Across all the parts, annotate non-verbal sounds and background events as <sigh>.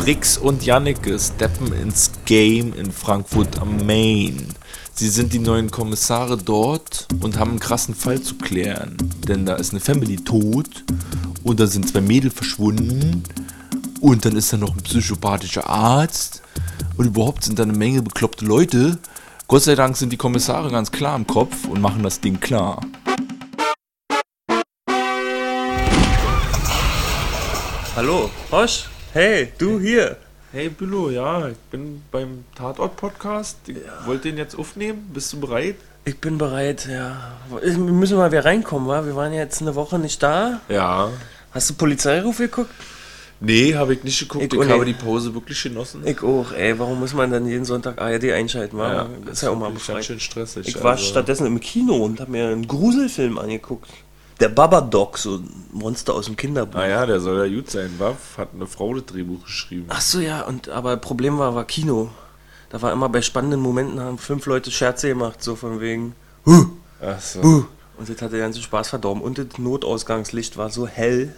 Brix und Janneke steppen ins Game in Frankfurt am Main. Sie sind die neuen Kommissare dort und haben einen krassen Fall zu klären. Denn da ist eine Family tot und da sind zwei Mädel verschwunden und dann ist da noch ein psychopathischer Arzt und überhaupt sind da eine Menge bekloppte Leute. Gott sei Dank sind die Kommissare ganz klar im Kopf und machen das Ding klar. Hallo, Hosch? Hey, du hier. Hey Bülow, ja, ich bin beim Tatort-Podcast. Ich wollte den jetzt aufnehmen. Bist du bereit? Ich bin bereit, ja. Wir müssen mal wieder reinkommen, wa? Wir waren jetzt eine Woche nicht da. Ja. Hast du Polizeiruf geguckt? Nee, habe ich nicht geguckt. Ich Ich, habe die Pause wirklich genossen. Ich auch, ey. Warum muss man dann jeden Sonntag ARD einschalten, wa? ja, das ist ja auch mal wirklich ganz befreit. schön stressig. Ich war also- stattdessen im Kino und habe mir einen Gruselfilm angeguckt. Der Babadoc, so ein Monster aus dem Kinderbuch. Ah ja, der soll ja gut sein, wa? Hat eine Frau das Drehbuch geschrieben. Ach so, ja, und aber Problem war, war Kino. Da war immer bei spannenden Momenten, haben fünf Leute Scherze gemacht, so von wegen. Huh, Ach so. huh. Und das hat den ganzen Spaß verdorben. Und das Notausgangslicht war so hell,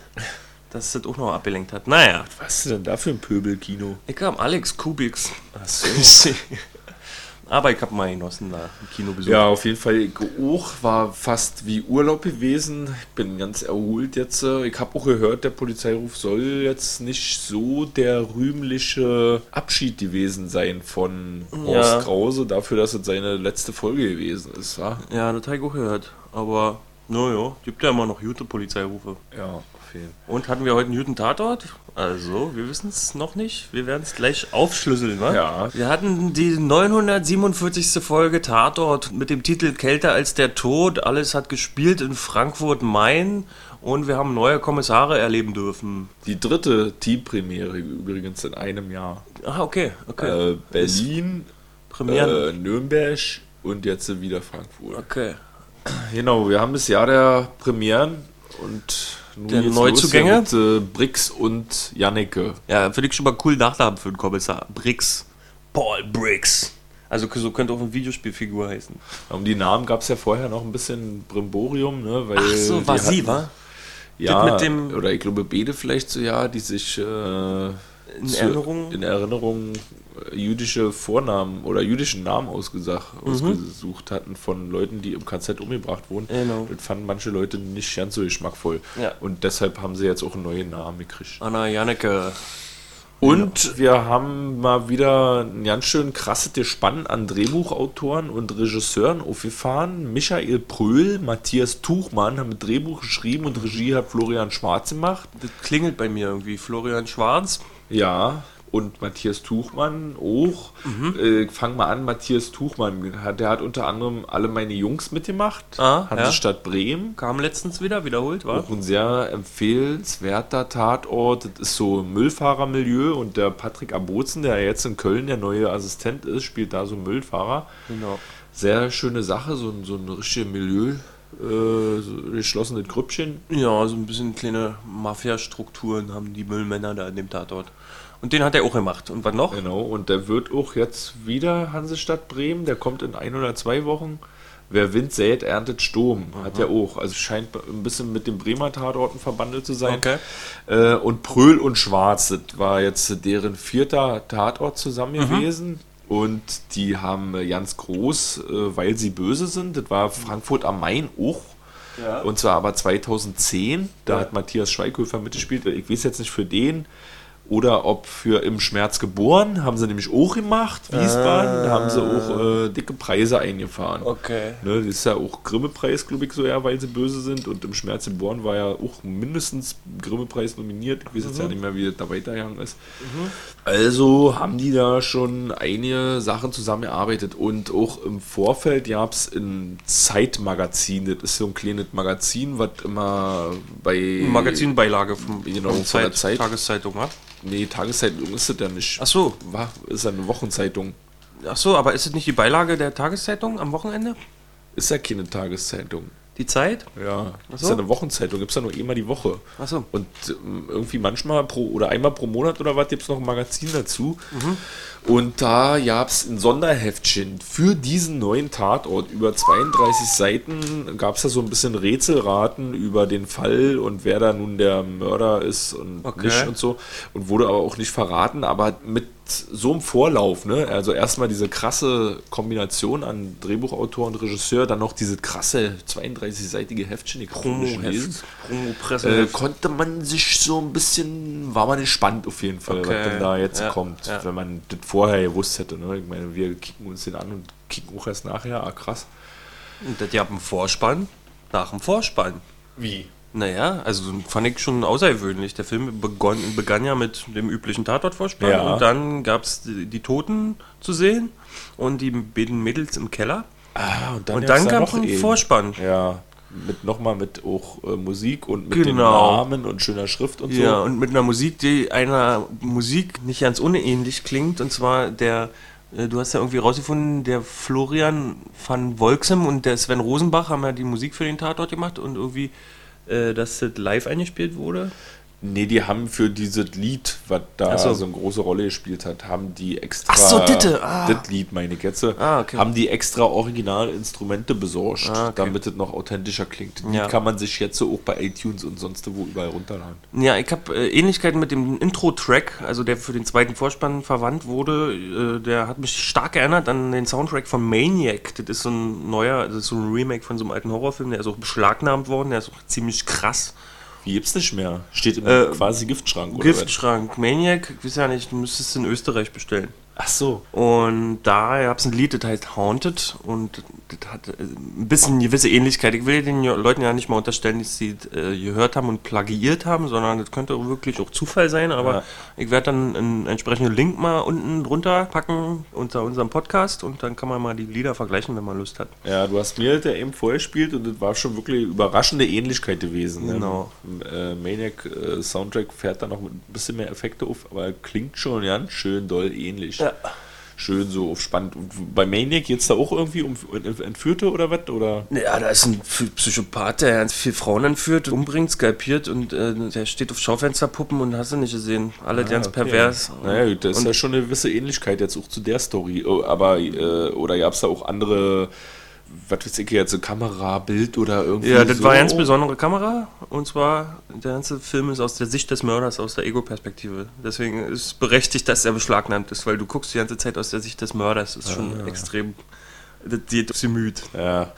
dass das auch noch abgelenkt hat. Naja, Was ist denn da für ein Pöbelkino? ich kam Alex Kubiks. Ach so. <laughs> aber ich habe mal genossen da im Kinobesuch. Ja, auf jeden Fall. Auch war fast wie Urlaub gewesen. Ich bin ganz erholt jetzt. Ich habe auch gehört, der Polizeiruf soll jetzt nicht so der rühmliche Abschied gewesen sein von Horst Ja. Krause, dafür, dass es seine letzte Folge gewesen ist, wa? Ja, das habe ich auch gehört. Aber, naja, gibt ja immer noch gute Polizeirufe. Ja, Fall. Und hatten wir heute einen guten Tatort? Also, wir wissen es noch nicht. Wir werden es gleich aufschlüsseln, wa? Ja. Wir hatten die 947. Folge Tatort mit dem Titel Kälter als der Tod. Alles hat gespielt in Frankfurt-Main und wir haben neue Kommissare erleben dürfen. Die dritte Teampremiere übrigens in einem Jahr. Ah, okay, okay. Äh, Berlin, äh, Nürnberg und jetzt wieder Frankfurt. okay. Genau, wir haben das Jahr der Premieren und nun Der Neuzugänge? mit äh, Brix und Janneke. Ja, finde ich schon mal cool Nachnamen für einen Kommissar. Briggs. Paul Briggs. Also so könnte auch eine Videospielfigur heißen. Um die Namen gab es ja vorher noch ein bisschen Brimborium, ne? Weil Ach so, war sie, hatten- wa? Ja, oder ich glaube Bede vielleicht so, ja, die sich äh, In zu- Erinnerung? in Erinnerung äh, jüdische Vornamen oder jüdischen Namen ausgesach, ausgesucht hatten von Leuten, die im KZ umgebracht wurden. Mhm. Genau. Das fanden manche Leute nicht ganz so geschmackvoll. Ja. Und deshalb haben sie jetzt auch einen neuen Namen gekriegt. Anna Janneke. Und wir haben mal wieder ein ganz schön krasses Gespann an Drehbuchautoren und Regisseuren aufgefahren. Michael Pröhl, Matthias Tuchmann haben Drehbuch geschrieben und Regie hat Florian Schwarz gemacht. Das klingelt bei mir irgendwie. Florian Schwarz. Ja, und Matthias Tuchmann auch. Mhm. Äh, fang mal an, Matthias Tuchmann, hat- der hat unter anderem alle meine Jungs mitgemacht. Ah, Hansestadt Bremen. Kam letztens wieder, wiederholt, war? Auch ein sehr empfehlenswerter Tatort. Das ist so ein Müllfahrermilieu und der Patrick Abozen, der jetzt in Köln der neue Assistent ist, spielt da so Müllfahrer. Genau. Sehr schöne Sache, so ein, so ein richtiges Milieu, äh, geschlossenes Grüppchen. Ja, so ein bisschen kleine Mafia-Strukturen haben die Müllmänner da in dem Tatort. Und den hat er auch gemacht. Und was noch? Genau, und der wird auch jetzt wieder Hansestadt Bremen, der kommt in ein oder zwei Wochen. Wer Wind sät, erntet Sturm. Hat er auch. Also scheint ein bisschen mit den Bremer Tatorten verbandelt zu sein. Okay. Äh, und Pröhl und Schwarz, das war jetzt deren vierter Tatort zusammen Mhm. gewesen. Und die haben äh, ganz groß, äh, weil sie böse sind. Das war Frankfurt am Main auch. Ja. Und zwar aber 2010. Da Ja. hat Matthias Schweighöfer mitgespielt. Ich weiß jetzt nicht für den oder ob für Im Schmerz geboren. Haben sie nämlich auch gemacht. Wiesbaden. Da haben sie auch äh, dicke Preise eingefahren. Okay. Ne, das ist ja auch Grimme-Preis, glaube ich, so eher, weil sie böse sind. Und im Schmerz geboren war ja auch mindestens Grimme-Preis nominiert. Ich weiß jetzt ja nicht mehr, wie das da weitergegangen ist. Also haben die da schon einige Sachen zusammengearbeitet. Und auch im Vorfeld gab es ein Zeitmagazin. Das ist so ein kleines Magazin, was immer bei. Magazinbeilage vom, Genau, von der Zeit. Tageszeitung, was? Nee, Tageszeitung ist das ja nicht. Ach so. War, ist ja eine Wochenzeitung. Ach so, aber ist es nicht die Beilage der Tageszeitung am Wochenende? Ist ja keine Tageszeitung. Die Zeit? Ja, Ach das so. ist ja eine Wochenzeitung, gibt es ja nur einmal die Woche. Achso. Und ähm, irgendwie manchmal pro oder einmal pro Monat oder was gibt es noch ein Magazin dazu. Und da gab es ein Sonderheftchen für diesen neuen Tatort. Über 32 Seiten gab es da so ein bisschen Rätselraten über den Fall und wer da nun der Mörder ist und Okay. nicht und so. Und wurde aber auch nicht verraten, aber mit so einem Vorlauf, ne? Also erstmal diese krasse Kombination an Drehbuchautor und Regisseur, dann noch diese krasse 32-seitige Heftchen, die nicht lesen. Äh, konnte man sich so ein bisschen, war man gespannt auf jeden Fall, Okay, was denn da jetzt ja, kommt, ja. wenn man das vorher gewusst hätte. Ne? Ich meine, wir kicken uns den an und kicken auch erst nachher. Ah, krass. Und das gab einen Vorspann nach dem Vorspann. Wie? Naja, also fand ich schon außergewöhnlich. Der Film begann, begann ja mit dem üblichen Tatortvorspann Ja. und dann gab es die, die Toten zu sehen und die beiden Mädels im Keller. Ah, und dann, und dann da gab es noch einen. Vorspann. Ja, mit nochmal mit auch äh, Musik und mit dem Genau. Namen und schöner Schrift und so. Ja, und mit einer Musik, die einer Musik nicht ganz unähnlich klingt. Und zwar der, äh, du hast ja irgendwie rausgefunden, der Florian van Wolksem und der Sven Rosenbach haben ja die Musik für den Tatort gemacht und irgendwie, äh, dass das live eingespielt wurde. Nee, die haben für dieses Lied, was da so. so. eine große Rolle gespielt hat, haben die extra. Ach so, ditte, ah. Das Lied, meine jetzt. Ah, okay. Haben die extra Originalinstrumente besorgt, Ah, okay. damit es noch authentischer klingt. Die Ja. kann man sich jetzt so auch bei iTunes und sonst wo überall runterladen. Ja, ich habe äh, Ähnlichkeiten mit dem Intro-Track, also der für den zweiten Vorspann verwandt wurde. Äh, der hat mich stark erinnert an den Soundtrack von Maniac. Das ist so ein neuer, das ist so ein Remake von so einem alten Horrorfilm, der ist auch beschlagnahmt worden, der ist auch ziemlich krass. Wie gibt's nicht mehr? Steht im Äh, quasi Giftschrank oder Giftschrank, Maniac, ich weiß ja nicht, du müsstest es in Österreich bestellen. Ach so. Und da gab es ein Lied, das heißt Haunted und das hat äh, ein bisschen gewisse Ähnlichkeit. Ich will den Leuten ja nicht mal unterstellen, dass sie äh, gehört haben und plagiiert haben, sondern das könnte wirklich auch Zufall sein. Aber Ja. ich werde dann einen entsprechenden Link mal unten drunter packen unter unserem Podcast und dann kann man mal die Lieder vergleichen, wenn man Lust hat. Ja, du hast mir der eben vorgespielt und das war schon wirklich überraschende Ähnlichkeit gewesen. Ne? Genau. Äh, Maniac äh, Soundtrack fährt da noch ein bisschen mehr Effekte auf, aber klingt schon ganz schön doll ähnlich. Ja. Schön so auf spannend. Und bei Maniac geht es da auch irgendwie um Entführte oder was? Oder? Ja, da ist ein Psychopath, der ganz viele Frauen entführt, umbringt, skalpiert und äh, der steht auf Schaufensterpuppen und hast du nicht gesehen. Alle ganz Ah, okay. pervers. Naja, das ist ja schon eine gewisse Ähnlichkeit jetzt auch zu der Story. Oh, Aber, äh, oder gab es da auch andere, was weiß ich jetzt, so Kamera, Bild oder irgendwie Ja, das so? war eine ganz besondere Kamera. Und zwar, der ganze Film ist aus der Sicht des Mörders, aus der Ego-Perspektive. Deswegen ist es berechtigt, dass er beschlagnahmt ist, weil du guckst die ganze Zeit aus der Sicht des Mörders. Das ist schon extrem. Das geht aufs Gemüt. Ja.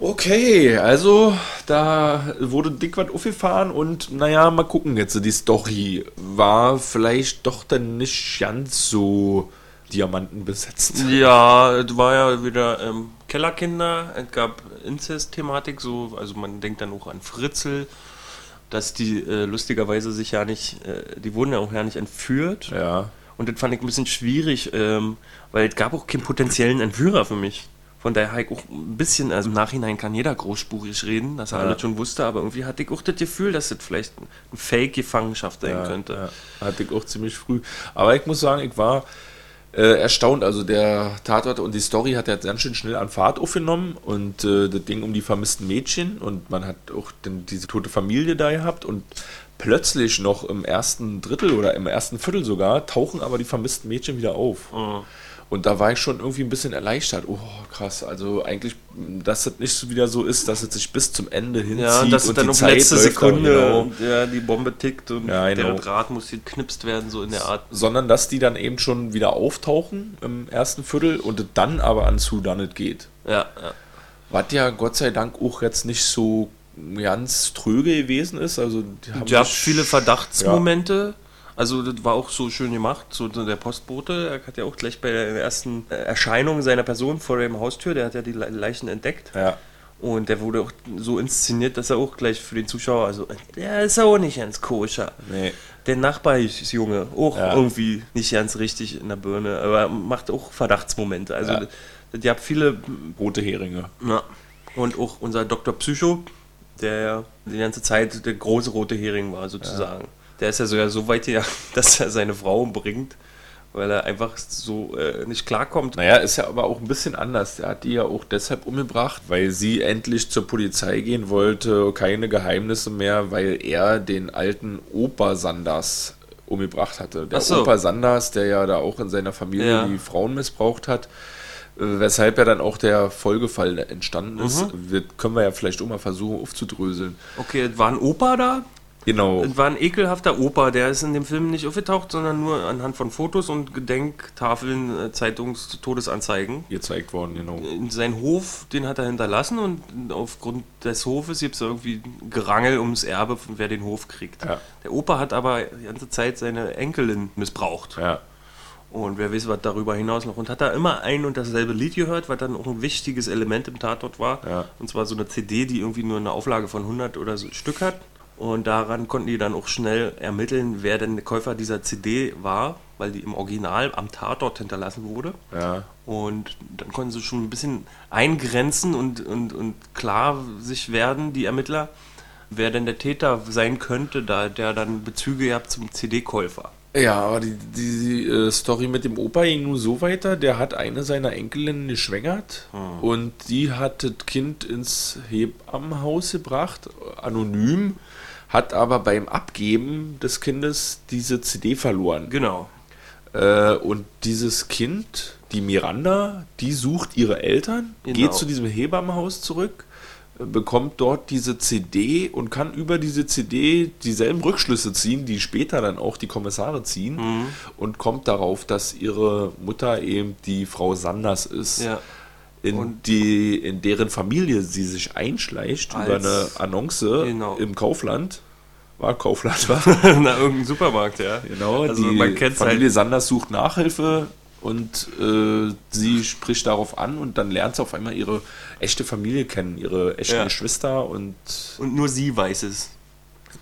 Okay, also da wurde dick was aufgefahren und naja, mal gucken jetzt. Die Story war vielleicht doch dann nicht ganz so diamantenbesetzt. Ja, es war ja wieder ähm, Kellerkinder. Es gab Inzest-Thematik, so, also man denkt dann auch an Fritzel. Dass die äh, lustigerweise sich ja nicht, äh, die wurden ja auch ja nicht entführt. Ja. Und das fand ich ein bisschen schwierig, ähm, weil es gab auch keinen potenziellen Entführer für mich. Von daher habe ich auch ein bisschen, also im Nachhinein kann jeder großspurig reden, dass er Ja. alles schon wusste, aber irgendwie hatte ich auch das Gefühl, dass das vielleicht eine Fake-Gefangenschaft sein ja, könnte. Ja, hatte ich auch ziemlich früh. Aber ich muss sagen, ich war äh, erstaunt. Also der Tatort und die Story hat ja ganz schön schnell an Fahrt aufgenommen und äh, das Ding um die vermissten Mädchen und man hat auch dann diese tote Familie da gehabt und plötzlich noch im ersten Drittel oder im ersten Viertel sogar tauchen aber die vermissten Mädchen wieder auf. Mhm. Und da war ich schon irgendwie ein bisschen erleichtert. Oh, krass. Also eigentlich, dass das nicht so wieder so ist, dass es sich bis zum Ende hinzieht. Ja, und dass es dann die auf Zeit letzte Sekunde genau. ja, die Bombe tickt und Ja, der genau. Draht muss geknipst werden, so in der Art. sondern dass die dann eben schon wieder auftauchen im ersten Viertel und dann aber an It geht. Ja, ja. Was ja Gott sei Dank auch jetzt nicht so ganz tröge gewesen ist. Also die haben sich- viele Verdachtsmomente. Also das war auch so schön gemacht. So der Postbote, er hat ja auch gleich bei der ersten Erscheinung seiner Person vor dem Haustür, der hat ja die Le- Leichen entdeckt. Ja, Und der wurde auch so inszeniert, dass er auch gleich für den Zuschauer, also der ist auch nicht ganz koscher. nee. Der Nachbarjunge, auch Ja. irgendwie nicht ganz richtig in der Birne, aber macht auch Verdachtsmomente. Also Ja. die haben viele Rote Heringe. ja. Und auch unser Dr. Psycho, der ja die ganze Zeit der große rote Hering war, sozusagen. Der ist ja sogar so weit hier, <laughs> dass er seine Frau umbringt weil er einfach so äh, nicht klarkommt. Naja, ist ja aber auch ein bisschen anders. Er hat die ja auch deshalb umgebracht, weil sie endlich zur Polizei gehen wollte, keine Geheimnisse mehr, weil er den alten Opa Sanders umgebracht hatte. Der so. Opa Sanders, der ja da auch in seiner Familie Ja. die Frauen missbraucht hat, äh, weshalb ja dann auch der Folgefall entstanden ist, Mhm. wird, können wir ja vielleicht auch mal versuchen aufzudröseln. Okay, war ein Opa da. Genau. Es war ein ekelhafter Opa, der ist in dem Film nicht aufgetaucht, sondern nur anhand von Fotos und Gedenktafeln, äh, Zeitungs-Todesanzeigen. gezeigt worden, genau. In Sein Hof, den hat er hinterlassen und aufgrund des Hofes gibt es irgendwie Gerangel ums Erbe, wer den Hof kriegt. Ja. Der Opa hat aber die ganze Zeit seine Enkelin missbraucht. Ja. Und wer weiß, was darüber hinaus noch. Und hat da immer ein und dasselbe Lied gehört, was dann auch ein wichtiges Element im Tatort war. Ja. Und zwar so eine CD, die irgendwie nur eine Auflage von 100 oder so Stück hat. Und daran konnten die dann auch schnell ermitteln, wer denn der Käufer dieser CD war, weil die im Original am Tatort hinterlassen wurde. Ja. Und dann konnten sie schon ein bisschen eingrenzen und, und, und klar sich werden, die Ermittler, wer denn der Täter sein könnte, da der dann Bezüge gehabt zum CD-Käufer. Ja, aber die, die, die äh, Story mit dem Opa ging nur so weiter, der hat eine seiner Enkelinnen geschwängert und die hat das Kind ins Hebammenhaus gebracht, anonym, hat aber beim Abgeben des Kindes diese CD verloren. Genau. Äh, und dieses Kind, die Miranda, die sucht ihre Eltern, Genau. geht zu diesem Hebammenhaus zurück, äh, bekommt dort diese CD und kann über diese CD dieselben Rückschlüsse ziehen, die später dann auch die Kommissare ziehen Mhm. und kommt darauf, dass ihre Mutter eben die Frau Sanders ist. Ja. In, Und- die, in deren Familie sie sich einschleicht über eine Annonce Genau. im Kaufland. War Kaufland, <laughs> war? Na, irgendein Supermarkt, ja. Genau, Also die man kennt's Familie halt. Sanders sucht Nachhilfe und äh, sie spricht darauf an und dann lernt sie auf einmal ihre echte Familie kennen, ihre echten Ja. Geschwister und Und nur sie weiß es.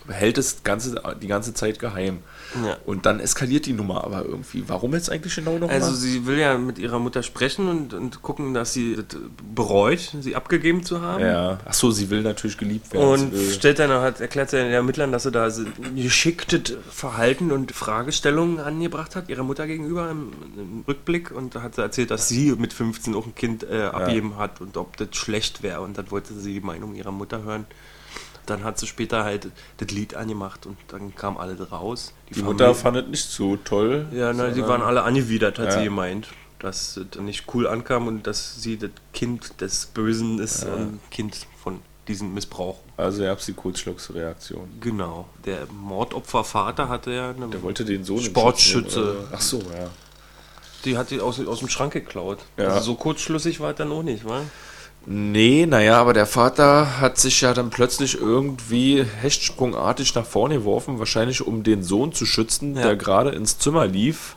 Hält es ganze, die ganze Zeit geheim. Ja. Und dann eskaliert die Nummer aber irgendwie. Warum jetzt eigentlich genau noch Also mal? sie will ja mit ihrer Mutter sprechen und, und gucken, dass sie das bereut, sie abgegeben zu haben. Ja, ach so, sie will natürlich geliebt werden. Und stellt dann hat, erklärt sie den Ermittlern, dass sie da geschicktes Verhalten und Fragestellungen angebracht hat, ihrer Mutter gegenüber im, im Rückblick. Und da hat sie erzählt, dass sie mit 15 auch ein Kind äh, abgeben hat und ob das schlecht wäre. Und dann wollte sie die Meinung ihrer Mutter hören. Dann hat sie später halt das Lied angemacht und dann kam alles raus. die Mutter fand es nicht so toll. Ja, na, die sondern- waren alle angewidert, hat Ja. sie gemeint. Dass es nicht cool ankam und dass sie das Kind des Bösen ist und Kind von diesem Missbrauch. Also ihr habt die Kurzschlucksreaktion. Genau. Der Mordopfervater hatte ja eine. Der wollte den Sohn Sportschütze. Ach so, ja. die hat die aus, aus dem Schrank geklaut. Ja. Also so kurzschlüssig war es dann auch nicht, wa? Nee, naja, aber der Vater hat sich ja dann plötzlich irgendwie hechtsprungartig nach vorne geworfen, wahrscheinlich um den Sohn zu schützen, Ja. der gerade ins Zimmer lief.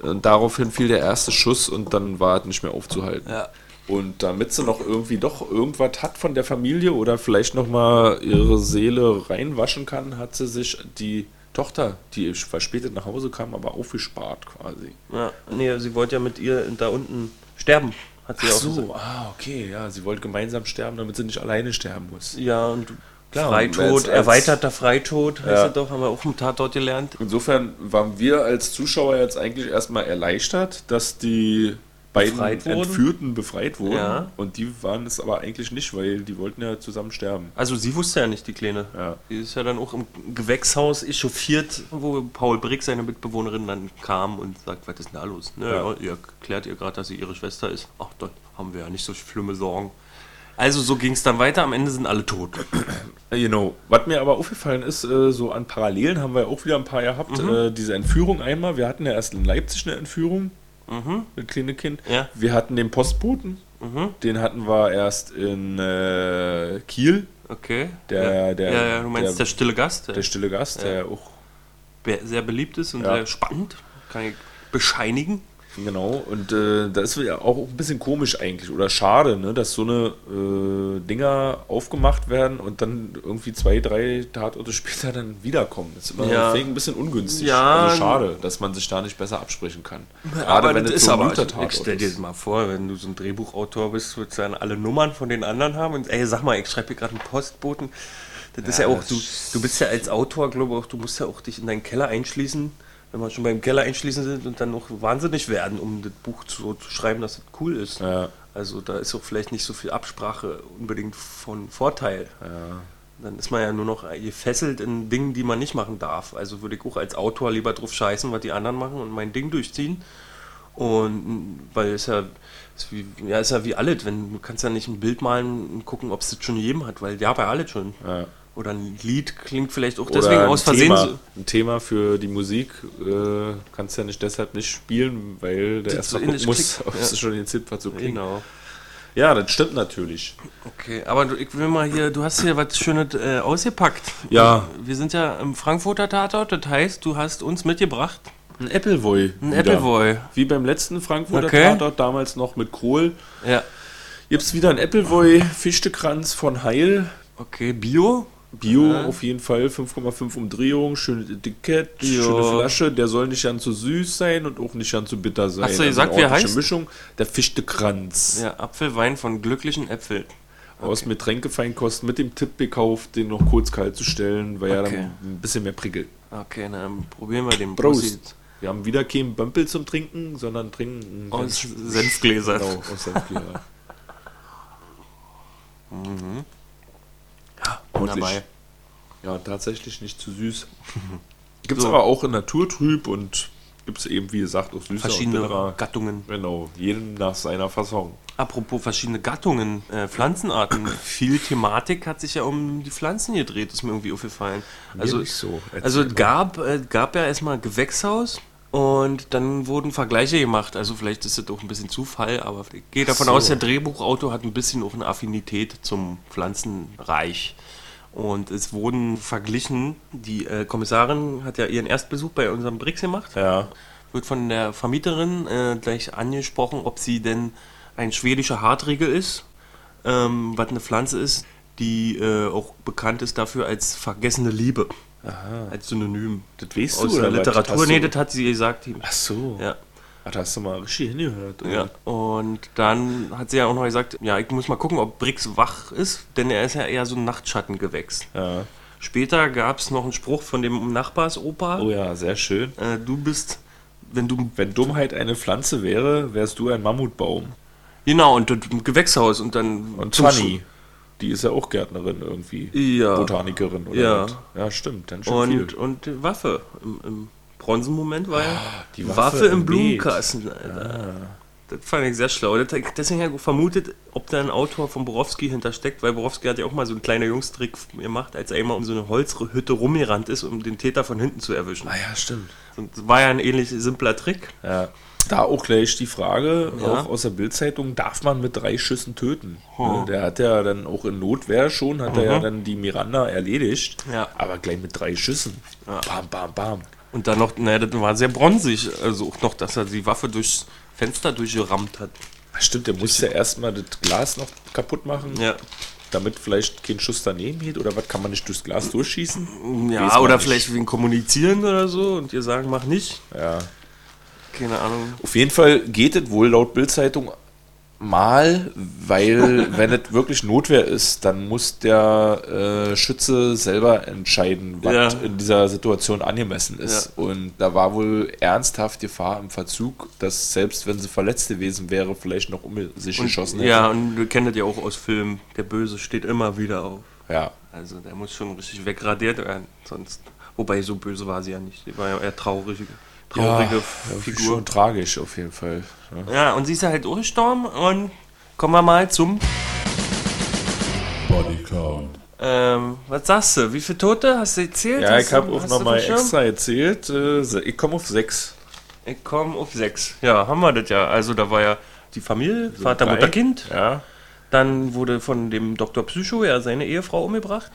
Und daraufhin fiel der erste Schuss und dann war es nicht mehr aufzuhalten. Ja. Und damit sie noch irgendwie doch irgendwas hat von der Familie oder vielleicht noch mal ihre Seele reinwaschen kann, hat sie sich die Tochter, die verspätet nach Hause kam, aber aufgespart quasi. ja. Nee, sie wollte ja mit ihr da unten sterben. Hat sie Ach auch gesagt. so, ah, okay, ja, sie wollte gemeinsam sterben, damit sie nicht alleine sterben muss. Ja, und Klar, Freitod, als- als- erweiterter Freitod, heißt Ja. das doch, haben wir auch im Tatort gelernt. Insofern waren wir als Zuschauer jetzt eigentlich erstmal erleichtert, dass die beiden Befreit wurden. Entführten befreit wurden. Ja. Und die waren es aber eigentlich nicht, weil die wollten ja zusammen sterben. Also sie wusste ja nicht, die Kleine. Ja. Die ist ja dann auch im Gewächshaus echauffiert, wo Paul Brick, seine Mitbewohnerin, dann kam und sagt, was ist denn da los? Ne, Ja. Ihr erklärt ihr gerade, dass sie ihre Schwester ist. Ach, dann haben wir ja nicht so schlimme Sorgen. Also so ging es dann weiter, am Ende sind alle tot. Genau. Was mir aber aufgefallen ist, äh, so an Parallelen haben wir ja auch wieder ein paar gehabt. Mhm. Äh, diese Entführung einmal. Wir hatten ja erst in Leipzig eine Entführung, ein kleines Kind. Mhm. Ja. Wir hatten den Postboten. Mhm. Den hatten wir erst in äh, Kiel. Okay. Der- ja. der- ja, ja, du meinst der- der, stille Gast, der, Der stille Gast, Ja. der auch sehr beliebt ist und sehr spannend. Kann ich bescheinigen. Genau, und äh, das ist ja auch ein bisschen komisch eigentlich oder schade, ne, dass so eine äh, Dinger aufgemacht werden und dann irgendwie zwei, drei Tatorte <laughs> später dann wiederkommen. Das ist immer Ja. deswegen ein bisschen ungünstig. Ja. Also schade, dass man sich da nicht besser absprechen kann. Gerade aber wenn das es ist so ein aber, Luther-Tatort ich stell dir ist. das mal vor, wenn du so ein Drehbuchautor bist, würdest du dann alle Nummern von den anderen haben und ey, sag mal, ich schreibe hier gerade einen Postboten. Das ist ja Ja, auch, du, du bist ja als Autor, glaube ich, auch, du musst ja auch dich in deinen Keller einschließen, wenn wir schon beim Keller einschließen sind und dann noch wahnsinnig werden, um das Buch so zu schreiben, dass es cool ist. Ja. Also da ist auch vielleicht nicht so viel Absprache unbedingt von Vorteil. Ja. Dann ist man ja nur noch gefesselt in Dingen, die man nicht machen darf. Also würde ich auch als Autor lieber drauf scheißen, was die anderen machen und mein Ding durchziehen. Und weil es ja, ist wie, ja, ist ja wie alles, wenn du kannst ja nicht ein Bild malen und gucken, ob es das schon jedem hat, weil ja bei alles schon. Ja. Oder ein Lied klingt vielleicht auch deswegen aus Versehen. Thema, so- ein Thema für die Musik äh, kannst ja nicht deshalb nicht spielen, weil der erstmal gucken muss, <laughs> ob ja. es schon den Zipfer so klingt. Genau. Ja, das stimmt natürlich. Okay, aber du, ich will mal hier, du hast hier was Schönes äh, ausgepackt. Ja. Wir sind ja im Frankfurter Tatort, das heißt, du hast uns mitgebracht Ein Appleboy. ein. Appleboy. Wie beim letzten Frankfurter Okay. Tatort, damals noch mit Kohl. Ja. Gibt's wieder ein Appleboy Fichtekranz von Heil. Okay, Bio. Bio Ja. auf jeden Fall, 5,5 Umdrehungen, schönes Etikett, Ja. schöne Flasche. Der soll nicht ganz zu süß sein und auch nicht ganz zu bitter sein. Hast du gesagt, eine wie heißt? Mischung. Der Fichtekranz. Ja, Apfelwein von glücklichen Äpfeln. Aus Getränkefeinkost mit dem Tipp gekauft, den noch kurz kalt zu stellen, weil er Okay. dann ein bisschen mehr prickelt. Okay, dann probieren wir den Prost. Wir haben wieder keinen Bömpel zum Trinken, sondern trinken Aus ganz- Senfgläser. Genau, aus Senfgläser. <laughs> Ja, Ordentlich. dabei. Ja, tatsächlich nicht zu süß. <laughs> Gibt es So. aber auch in Naturtrüb und gibt es eben, wie gesagt, auch süßer Verschiedene bitterer. Gattungen. Genau, jedem nach seiner Fassung. Apropos verschiedene Gattungen, äh, Pflanzenarten. <laughs> Viel Thematik hat sich ja um die Pflanzen gedreht, ist mir irgendwie aufgefallen. Also, nicht so. Erzähl also mal. gab, äh, gab ja erstmal Gewächshaus und dann wurden Vergleiche gemacht. Also vielleicht ist das auch ein bisschen Zufall, aber ich gehe davon so. aus, der Drehbuchautor hat ein bisschen auch eine Affinität zum Pflanzenreich. Und es wurden verglichen, die äh, Kommissarin hat ja ihren Erstbesuch bei unserem Brix gemacht Ja, wird von der Vermieterin äh, gleich angesprochen, ob sie denn ein schwedischer Hartriegel ist, ähm, was eine Pflanze ist, die äh, auch bekannt ist dafür als vergessene Liebe, aha. als Synonym. Das weißt Aus du, der oder? Literatur, nee, das hat sie gesagt. Ach so. Ja, Ach, da hast du mal richtig hingehört. oder? ja. Und dann hat sie ja auch noch gesagt, ja, ich muss mal gucken, ob Brix wach ist, denn er ist ja eher so ein Nachtschattengewächs. ja. Später gab es noch einen Spruch von dem Nachbarsopa. Oh ja, sehr schön. Äh, du bist, wenn du Wenn Dummheit eine Pflanze wäre, wärst du ein Mammutbaum. Genau, und das Gewächshaus und dann. Und zum Fanny, die ist ja auch Gärtnerin irgendwie. Ja. Botanikerin oder Ja. was? Ja, stimmt. Dann schon Und, viel. und die Waffe. Im, im Bronzenmoment war ja die Waffe, Waffe im im Blumenkasten. Alter. Das fand ich sehr schlau. Deswegen habe ich vermutet, ob da ein Autor von Borowski hintersteckt, weil Borowski hat ja auch mal so einen kleinen Jungstrick gemacht, als er immer um so eine Holzhütte rumgerannt ist, um den Täter von hinten zu erwischen. Ah ja, stimmt. Und das war ja ein ähnlich simpler Trick. Ja. Da auch gleich die Frage, Ja. auch aus der Bildzeitung, darf man mit drei Schüssen töten? Ne, Der hat ja dann auch in Notwehr schon, hat er ja dann die Miranda erledigt, Ja. aber gleich mit drei Schüssen. Bam, bam, bam. Und dann noch, naja, das war sehr bronzig. Also auch noch, dass er die Waffe durchs Fenster durchgerammt hat. Ach, Stimmt, der muss ja erstmal das Glas noch kaputt machen, Ja. damit vielleicht kein Schuss daneben geht. Oder was kann man nicht durchs Glas durchschießen? Ja, oder nicht. vielleicht wegen Kommunizieren oder so und ihr sagen, mach nicht. Ja. Keine Ahnung. Auf jeden Fall geht es wohl laut Bildzeitung mal, weil <laughs> wenn es wirklich Notwehr ist, dann muss der äh, Schütze selber entscheiden, was Ja. in dieser Situation angemessen ist. Und da war wohl ernsthaft Gefahr im Verzug, dass selbst wenn sie verletzt gewesen wäre, vielleicht noch um sich geschossen hätte. Ja, und wir kennen das ja auch aus Filmen. Der Böse steht immer wieder auf. ja. Also der muss schon richtig wegradiert werden. Sonst. Wobei so böse war sie ja nicht. Sie war ja eher traurige, traurige ja, Figur. Schon tragisch auf jeden Fall. ne? Ja, und sie ist ja halt durchgestorben und kommen wir mal zum. Body Count. Ähm, was sagst du? Wie viele Tote hast du erzählt? Ja, Hast ich habe auch nochmal extra erzählt. Äh, ich komme auf sechs. Ich komme auf sechs. Ja, haben wir das ja. Also da war ja die Familie, Vater, drei. Mutter, Kind. Ja. Dann wurde von dem Dr. Psycho ja seine Ehefrau umgebracht.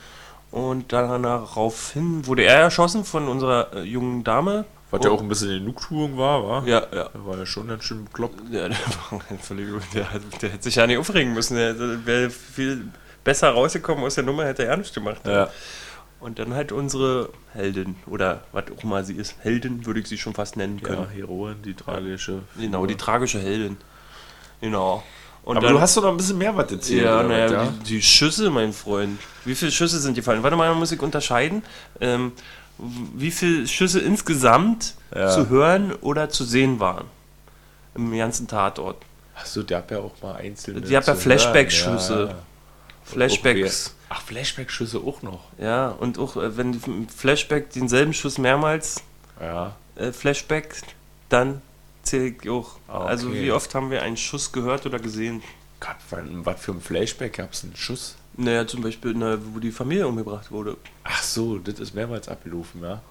Und daraufhin wurde er erschossen von unserer äh, jungen Dame. Was ja auch ein bisschen eine Genugtuung war, war? Ja, ja. Der war ja schon ganz schön bekloppt. Ja, der, <laughs> war völlig, der, der hätte sich ja nicht aufregen müssen. Der, der wäre viel besser rausgekommen aus der Nummer, hätte er nicht gemacht. Ja. Und dann halt unsere Heldin, oder was auch immer sie ist, Heldin würde ich sie schon fast nennen können. Ja, Heroin, die tragische. Genau, die tragische Heldin. Genau. Und Aber dann, du hast doch noch ein bisschen mehr was erzählt. Ja, naja, ja? die, die Schüsse, mein Freund. Wie viele Schüsse sind gefallen? Warte mal, muss ich unterscheiden. Ähm, wie viele Schüsse insgesamt Ja. zu hören oder zu sehen waren. Im ganzen Tatort. Achso, der hat ja auch mal einzelne. Die hat ja Flashback-Schüsse. ja. Flashbacks. Ach, Flashback-Schüsse auch noch. Ja, und auch äh, wenn im Flashback denselben Schuss mehrmals Ja. äh, Flashback, dann zähle ich auch. Ah, Also okay. wie oft haben wir einen Schuss gehört oder gesehen? Gott, was für ein Flashback gab es einen Schuss? Naja, zum Beispiel, na, wo die Familie umgebracht wurde. Ach so, das ist mehrmals abgelaufen, ja.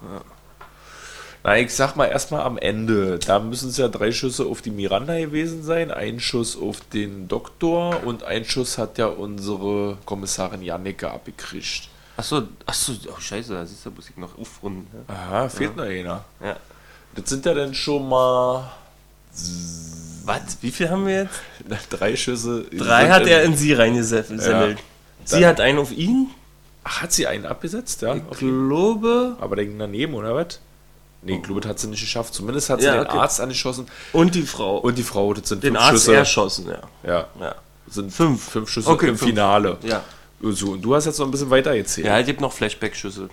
Na, ich sag mal erstmal am Ende. Da müssen es ja drei Schüsse auf die Miranda gewesen sein, ein Schuss auf den Doktor und ein Schuss hat ja unsere Kommissarin Janneke abgekriegt. Achso, achso, oh scheiße, da ist da muss ich noch aufrunden. Ja. Aha, fehlt noch einer. ja. Das sind ja dann schon mal Was? Wie viel haben wir jetzt? <laughs> drei Schüsse. Drei hat er in sie reingesemmelt. Sie Dann- hat einen auf ihn. Ach, hat sie einen abgesetzt, ja? Ich jeden- glaube. Aber der ging daneben, oder was? Nee, ich glaube, hat sie nicht geschafft. Zumindest hat sie Ja, den okay. Arzt angeschossen Und die Frau. und die Frau. Das sind den fünf Arzt Schüsse. erschossen, ja. Ja, Ja. sind Fünf. fünf Schüsse Okay, im fünf. Finale. Ja. So, und du hast jetzt noch ein bisschen weiter erzählt. Ja, es gibt noch Flashback-Schüsse.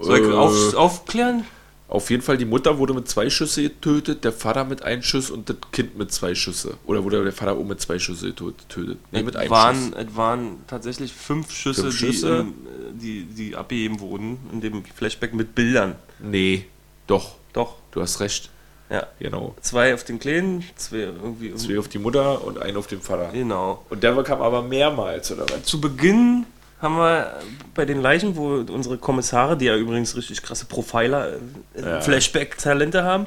Soll ich Äh, auf, aufklären? Auf jeden Fall, die Mutter wurde mit zwei Schüsse getötet, der Vater mit einem Schuss und das Kind mit zwei Schüsse. Oder wurde der Vater auch mit zwei Schüsse getötet? Nee, mit es, einem waren, Schuss. es waren tatsächlich fünf Schüsse, Fünf die, Schüsse? ähm, die, die abgegeben wurden in dem Flashback mit Bildern. Nee, doch, Doch, du hast recht. ja. Genau. Zwei auf den Kleinen, zwei irgendwie. Zwei auf die Mutter und einen auf den Vater. Genau. Und der kam aber mehrmals, oder was? Zu Beginn haben wir bei den Leichen, wo unsere Kommissare, die ja übrigens richtig krasse Profiler, äh, Ja. Flashback-Talente haben,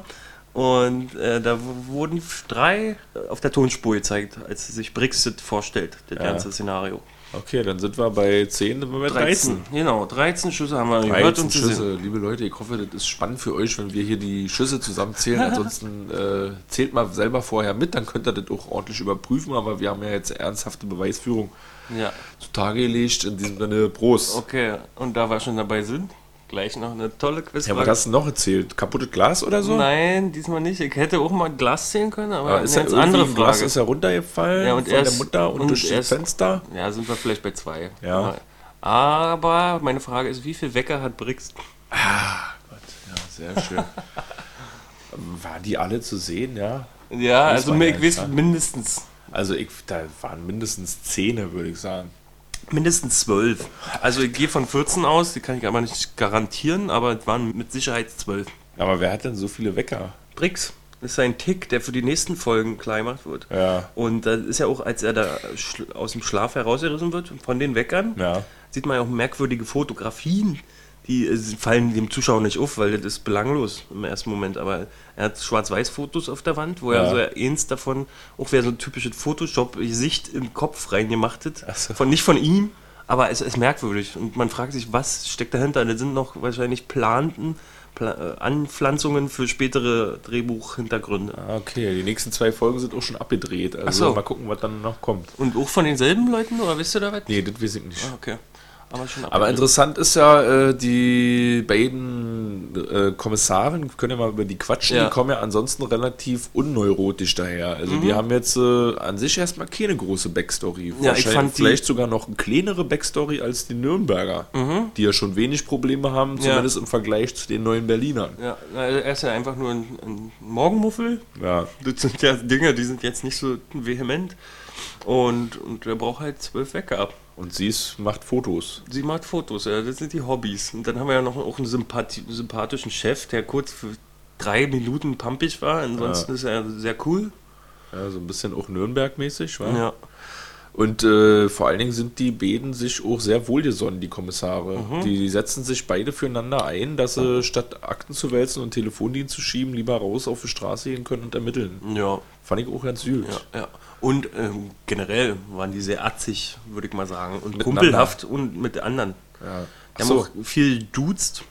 und äh, da wurden drei auf der Tonspur gezeigt, als sich Brexit vorstellt, das Ja. ganze Szenario. Okay, dann sind wir bei 10, sind wir bei 13. Genau, 13 Schüsse haben wir gehört 13 und gesehen. Schüsse. Liebe Leute, ich hoffe, das ist spannend für euch, wenn wir hier die Schüsse zusammenzählen. <laughs> Ansonsten äh, zählt mal selber vorher mit, dann könnt ihr das auch ordentlich überprüfen. Aber wir haben ja jetzt ernsthafte Beweisführung Ja, zutage gelegt. In diesem Sinne, Prost. okay. Und da wir schon dabei sind, gleich noch eine tolle Ja, was Quizfrage. hast du noch erzählt? Kaputtes Glas oder so? Nein, diesmal nicht. Ich hätte auch mal Glas zählen können, aber eine ist ja ganz andere ein Glas Frage. ist ja runtergefallen Ja, und von er der Mutter und, und durch das Fenster. Ja, sind wir vielleicht bei zwei. Ja. Aber meine Frage ist, wie viel Wecker hat Brix? Gott, ja, sehr schön. <laughs> Waren die alle zu sehen, ja? Ja, Weiß also ich weiß mindestens. Also ich, da waren mindestens Zähne, würde ich sagen. Mindestens zwölf. Also ich gehe von 14 aus, die kann ich aber nicht garantieren, aber es waren mit Sicherheit zwölf. Aber wer hat denn so viele Wecker? Brix ist ein Tick, der für die nächsten Folgen klar gemacht wird. Ja, Und das ist ja auch, als er da aus dem Schlaf herausgerissen wird von den Weckern, ja. sieht man ja auch merkwürdige Fotografien. Die äh, fallen dem Zuschauer nicht auf, weil das ist belanglos im ersten Moment. Aber er hat Schwarz-Weiß-Fotos auf der Wand, wo Ja. er so eins davon, auch wer so ein typisches Photoshop-Gesicht im Kopf reingemacht hat. So. Von, nicht von ihm, aber es ist merkwürdig. Und man fragt sich, was steckt dahinter? Das sind noch wahrscheinlich planten Pla äh, Anpflanzungen für spätere Drehbuchhintergründe. Ah, Okay, die nächsten zwei Folgen sind auch schon abgedreht. Also so. mal gucken, was dann noch kommt. Und auch von denselben Leuten, oder wisst ihr da was? Nee, das weiß ich nicht. Ah, okay. Aber Aber interessant ist ja, äh, die beiden äh, Kommissaren, können ja mal über die quatschen, Ja. die kommen ja ansonsten relativ unneurotisch daher. Also die haben jetzt äh, an sich erstmal keine große Backstory. Ja, ich fand vielleicht sogar noch eine kleinere Backstory als die Nürnberger, die ja schon wenig Probleme haben, Ja. zumindest im Vergleich zu den neuen Berlinern. Ja, er ist ja einfach nur ein, ein Morgenmuffel. Ja, Das sind ja Dinge, die sind jetzt nicht so vehement. Und, und er braucht halt zwölf Wecker ab. Und sie ist, macht Fotos. Sie macht Fotos, ja, das sind die Hobbys. Und dann haben wir ja noch auch einen sympathi sympathischen Chef, der kurz für drei Minuten pumpig war. Ansonsten ist er sehr cool. Ja, so ein bisschen auch Nürnberg-mäßig, wa? Ja. Und äh, vor allen Dingen sind die beiden sich auch sehr wohlgesonnen, die Kommissare. Mhm. Die setzen sich beide füreinander ein, dass sie statt Akten zu wälzen und Telefondienst zu schieben, lieber raus auf die Straße gehen können und ermitteln. Ja, Fand ich auch ganz süß. ja, ja. Und ähm, generell waren die sehr atzig, würde ich mal sagen. Und kumpelhaft und mit anderen. Ja. Die haben so. auch viel duzt.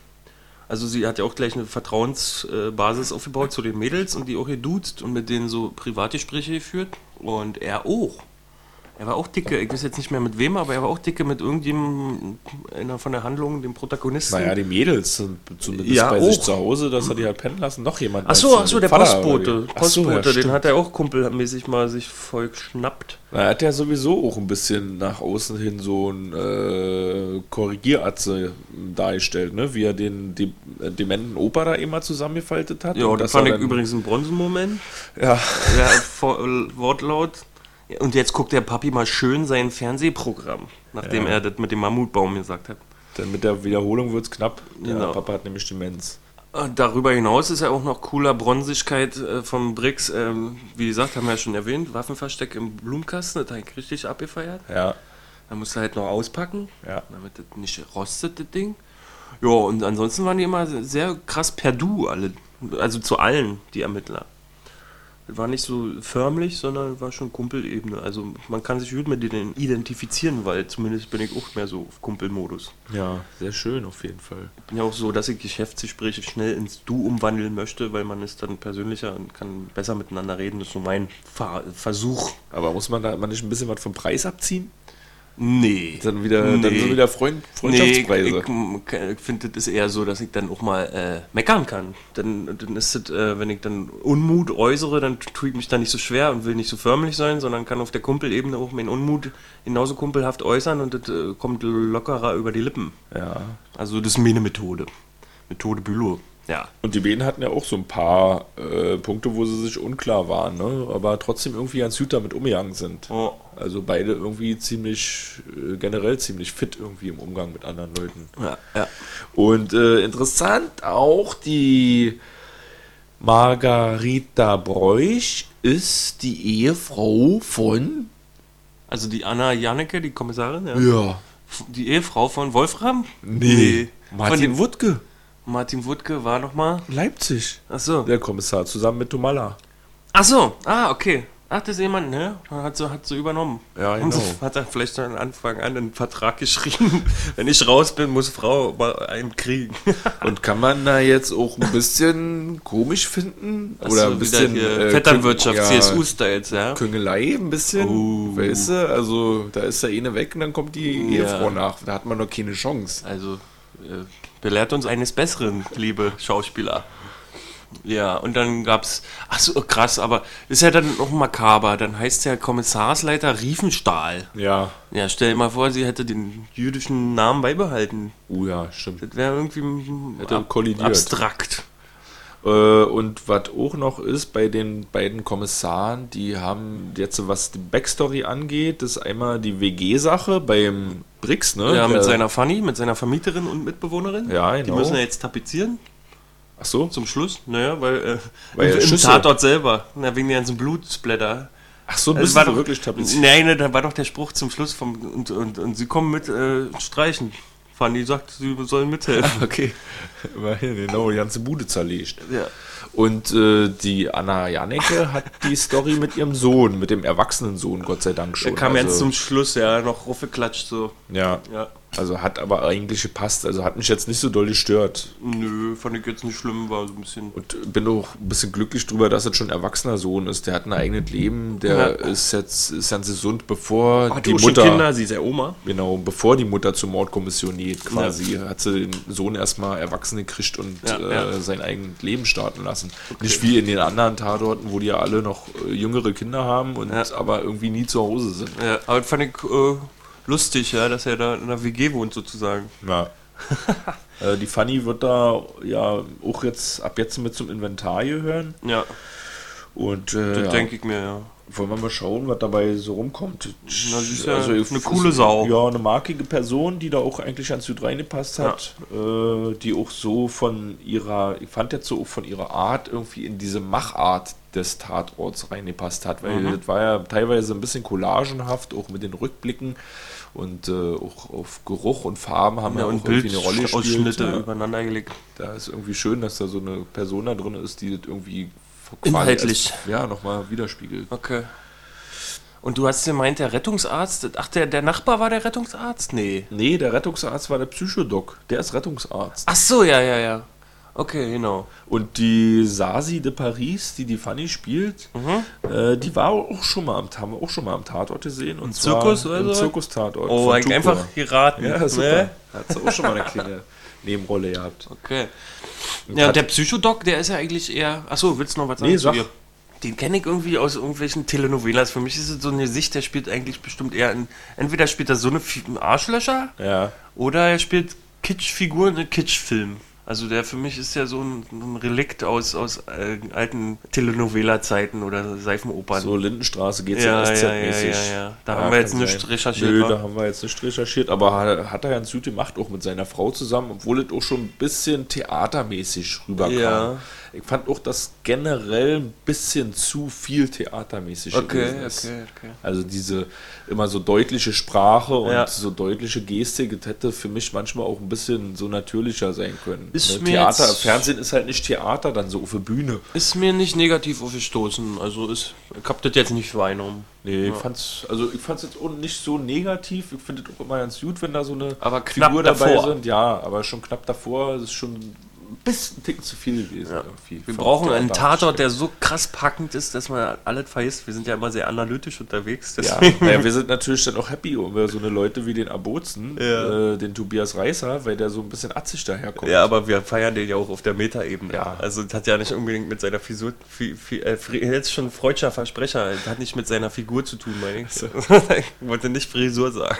Also sie hat ja auch gleich eine Vertrauensbasis aufgebaut zu den Mädels und die auch geduzt und mit denen so Privatgespräche geführt. Und er auch. Er war auch dicke, ich weiß jetzt nicht mehr mit wem, aber er war auch dicke mit irgendjemandem einer von der Handlung, dem Protagonisten. Naja, die Mädels sind zumindest Ja, bei sich auch. zu Hause, dass er die halt pennen lassen. Noch jemand. Ach so, als, ach so, äh, der Vater Postbote. so, Postbote, ja, den hat er auch kumpelmäßig mal sich voll geschnappt. Na, Er hat ja sowieso auch ein bisschen nach außen hin so ein äh, Korrigieratze dargestellt, ne? Wie er den die, äh, dementen Opa da immer zusammengefaltet hat. Ja, das fand ich übrigens ein Bronzenmoment. Ja, Ja, vor, äh, Wortlaut. Ja, Und jetzt guckt der Papi mal schön sein Fernsehprogramm, nachdem Ja. er das mit dem Mammutbaum gesagt hat. dann mit der Wiederholung wird es knapp. Der Genau. Papa hat nämlich Demenz. Äh, Darüber hinaus ist ja auch noch cooler Bronzigkeit äh, vom Brix. Ähm, wie gesagt, haben wir ja schon erwähnt, Waffenversteck im Blumenkasten, das ich richtig abgefeiert. Ja, Da musst du halt noch auspacken, ja. damit das nicht rostet, das Ding. Ja, und ansonsten waren die immer sehr krass per Du alle. Also zu allen, die Ermittler. War nicht so förmlich, sondern war schon Kumpelebene. Also man kann sich gut mit denen identifizieren, weil zumindest bin ich auch mehr so auf Kumpelmodus. Ja, sehr schön auf jeden Fall. bin ja auch so, dass ich Geschäftsgespräche schnell ins Du umwandeln möchte, weil man ist dann persönlicher und kann besser miteinander reden. Das ist so mein Ver Versuch. Aber muss man da immer nicht ein bisschen was vom Preis abziehen? Nee. Dann wieder, dann Nee. sind wieder Freund, Nee, ich, Freundschaftspreise. ich, finde, das ist eher so, dass ich dann auch mal äh, meckern kann. Dann, dann ist es, äh, wenn ich dann Unmut äußere, dann tue ich mich da nicht so schwer und will nicht so förmlich sein, sondern kann auf der Kumpelebene auch meinen Unmut genauso kumpelhaft äußern und das äh, kommt lockerer über die Lippen. ja. Also das ist meine Methode. Methode Bülow. Ja. Und die beiden hatten ja auch so ein paar äh, Punkte, wo sie sich unklar waren, ne? aber trotzdem irgendwie ganz gut damit umgegangen sind. Oh. Also beide irgendwie ziemlich, äh, generell ziemlich fit irgendwie im Umgang mit anderen Leuten. Ja, ja. Und äh, interessant auch die Margarita Bräuch ist die Ehefrau von. Also die Anna Janneke, die Kommissarin, ja. Ja. Die Ehefrau von Wolfram? Nee. Von Martin dem Wuttke. Martin Wuttke war nochmal. Leipzig. Achso. Der Kommissar zusammen mit Tomala. Achso, ah, okay. Ach, das ist jemand, ne? Hat so, hat so übernommen. Ja, Und genau. <laughs> Hat er vielleicht von Anfang an einen Vertrag geschrieben. <laughs> Wenn ich raus bin, muss Frau mal einen kriegen. <laughs> Und kann man da jetzt auch ein bisschen komisch finden? Ach Oder so, ein bisschen. äh, Vetternwirtschaft, ja, CSU-Styles, ja? Küngelei ein bisschen. Oh. Weißt du? Also, da ist der eine weg und dann kommt die Ja. Ehefrau nach. Da hat man noch keine Chance. Also, äh, belehrt uns eines Besseren, liebe Schauspieler. Ja, und dann gab's, ach so, krass, aber ist ja dann noch makaber. Dann heißt der Kommissarsleiter Riefenstahl. Ja. Ja, stell dir mal vor, sie hätte den jüdischen Namen beibehalten. Uh, ja, stimmt. Das wäre irgendwie Hätte kollidiert. abstrakt. Äh, und was auch noch ist bei den beiden Kommissaren, die haben jetzt, was die Backstory angeht, ist einmal die WG-Sache beim Brix, ne? Ja, mit Der- seiner Fanny, mit seiner Vermieterin und Mitbewohnerin. Ja, Die genau. müssen ja jetzt tapezieren Ach so. zum Schluss. Naja, weil, äh, Weil im, im Tatort selber, na, wegen der ganzen Blutsplatter. Ach so, Das müssen war sie wirklich tapezieren. Nein, ne, da war doch der Spruch zum Schluss vom und, und, und sie kommen mit äh, streichen. Fanny sagt, sie sollen mithelfen. <laughs> Okay. Immerhin, genau, die ganze Bude zerlegt. ja. Und äh, die Anna Janecke hat die <laughs> Story mit ihrem Sohn, mit dem erwachsenen Sohn, Gott sei Dank schon. Er kam also, jetzt zum Schluss, ja, noch rufgeklatscht so. Ja, Ja. Also hat aber eigentlich gepasst. Also hat mich jetzt nicht so doll gestört. Nö, fand ich jetzt nicht schlimm, war so ein bisschen. Und bin auch ein bisschen glücklich drüber, dass es schon ein erwachsener Sohn ist. Der hat ein eigenes Leben. Der Ja. ist jetzt ist ganz gesund, bevor Hat die Mutter. Kinder, sie ist ja Oma. Genau, bevor die Mutter zur Mordkommission geht, quasi, hat sie den Sohn erstmal erwachsen gekriegt und Ja, äh, ja. sein eigenes Leben starten lassen. Nicht wie in den anderen Tatorten, wo die ja alle noch äh, jüngere Kinder haben und Ja. aber irgendwie nie zu Hause sind. Ja, aber das fand ich äh, lustig, ja, dass er da in einer WG wohnt sozusagen. Ja. <laughs> äh, die Fanny wird da ja auch jetzt ab jetzt mit zum Inventar gehören. Ja, Und äh, das ja, denke ich mir, ja. wollen wir mal schauen, was dabei so rumkommt. Na, sie ist ja Also, eine coole Sau. Ja, eine markige Person, die da auch eigentlich ans Süd reingepasst hat, äh, die auch so von ihrer, ich fand jetzt so auch von ihrer Art irgendwie in diese Machart des Tatorts reingepasst hat, weil Mhm. das war ja teilweise ein bisschen collagenhaft, auch mit den Rückblicken und äh, auch auf Geruch und Farben haben ja, Ja, und auch irgendwie eine Rolle gespielt. Ja. übereinander gelegt. Da ist irgendwie schön, dass da so eine Person da drin ist, die das irgendwie Inhaltlich. als, ja, nochmal widerspiegelt. Okay. Und du hast gemeint, der Rettungsarzt, ach, der, der Nachbar war der Rettungsarzt? Nee. Nee, der Rettungsarzt war der Psychodoc. Der ist Rettungsarzt. Ach so, ja, ja, ja. Okay, genau. Und die Sasi de Paris, die die Fanny spielt, Mhm. äh, die war auch schon mal am, haben wir auch schon mal am Tatort gesehen. Und Zirkus zwar oder im so? Zirkus-Tatort. Oh, einfach geraten. Ja, super. Ne? Hat sie auch schon mal eine kleine <laughs> Nebenrolle gehabt. Okay. Ja, und der Psychodoc, der ist ja eigentlich eher. Achso, willst du noch was sagen? Nee, zu ihr? Den kenne ich irgendwie aus irgendwelchen Telenovelas. Für mich ist es so eine Sicht, der spielt eigentlich bestimmt eher in. Entweder spielt er so eine Arschlöcher Ja. oder er spielt Kitschfiguren in Kitschfilmen. Also der für mich ist ja so ein, ein Relikt aus, aus äh, alten Telenovela-Zeiten oder Seifenopern. So Lindenstraße geht Ja, ja, ja, SZ-mäßig. ja, ja, ja. Da haben wir jetzt nicht sein. recherchiert, Nö, wa? da haben wir jetzt nicht recherchiert, aber hat, hat er ganz gut gemacht, auch mit seiner Frau zusammen, obwohl es auch schon ein bisschen theatermäßig rüberkam. Ja. Ich fand auch, dass generell ein bisschen zu viel theatermäßig Okay, okay, okay. Also diese immer so deutliche Sprache und Ja. so deutliche Gestik, das hätte für mich manchmal auch ein bisschen so natürlicher sein können. Ist Ne, Theater, Fernsehen ist halt nicht Theater, dann so auf der Bühne. Ist mir nicht negativ aufgestoßen. Also ist, ich hab das jetzt nicht wahrgenommen. Nee, ich fand's, also ich fand's jetzt auch nicht so negativ. Ich finde es auch immer ganz gut, wenn da so eine Aber knapp Figur dabei davor. sind. Ja, aber schon knapp davor. Das ist schon bisschen Ticken zu viel gewesen. Ja. Wir brauchen einen Tatort, der so krass packend ist, dass man alles vergisst. Wir sind ja immer sehr analytisch unterwegs. Ja, naja, wir sind natürlich dann auch happy über so eine Leute wie den Abozen, Ja. äh, den Tobias Reißer, weil der so ein bisschen atzig daherkommt. Ja, aber wir feiern den ja auch auf der Metaebene. Ja. Also das hat ja nicht unbedingt mit seiner fi, äh, jetzt schon freudscher Versprecher, das hat nicht mit seiner Figur zu tun, meine ich. <laughs> ich wollte nicht Frisur sagen.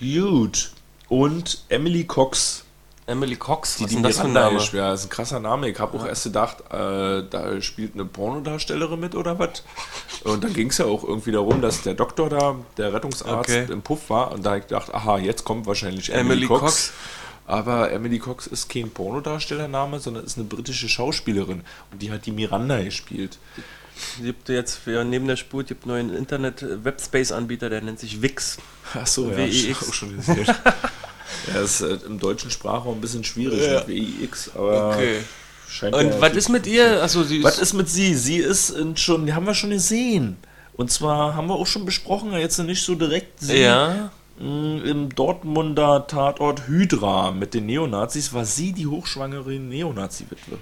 Gut. Und Emily Cox, Emily Cox, die was die ist denn das für ein Miranda Name? ist. Ja, ist ein krasser Name. Ich habe auch erst gedacht, äh, da spielt eine Pornodarstellerin mit oder was. Und dann ging es ja auch irgendwie darum, dass der Doktor da, der Rettungsarzt, Okay. im Puff war. Und da habe ich gedacht, aha, jetzt kommt wahrscheinlich Emily, Emily Cox. Cox. Aber Emily Cox ist kein Pornodarstellername, sondern ist eine britische Schauspielerin. Und die hat die Miranda gespielt. Es gibt jetzt für neben der Spur gibt einen neuen Internet-Webspace-Anbieter, der nennt sich Wix. Achso, ja, WIX. <laughs> auch schon gesehen. Ja, ist äh, im deutschen Sprachraum ein bisschen schwierig Ja. mit WIX, aber scheint Und ja was ist mit ihr? Achso, sie ist. Was ist mit sie? Sie ist schon, die haben wir schon gesehen. Und zwar haben wir auch schon besprochen, jetzt nicht so direkt sie ja. mh, im Dortmunder Tatort Hydra mit den Neonazis war sie die hochschwangere Neonazi-Witwe.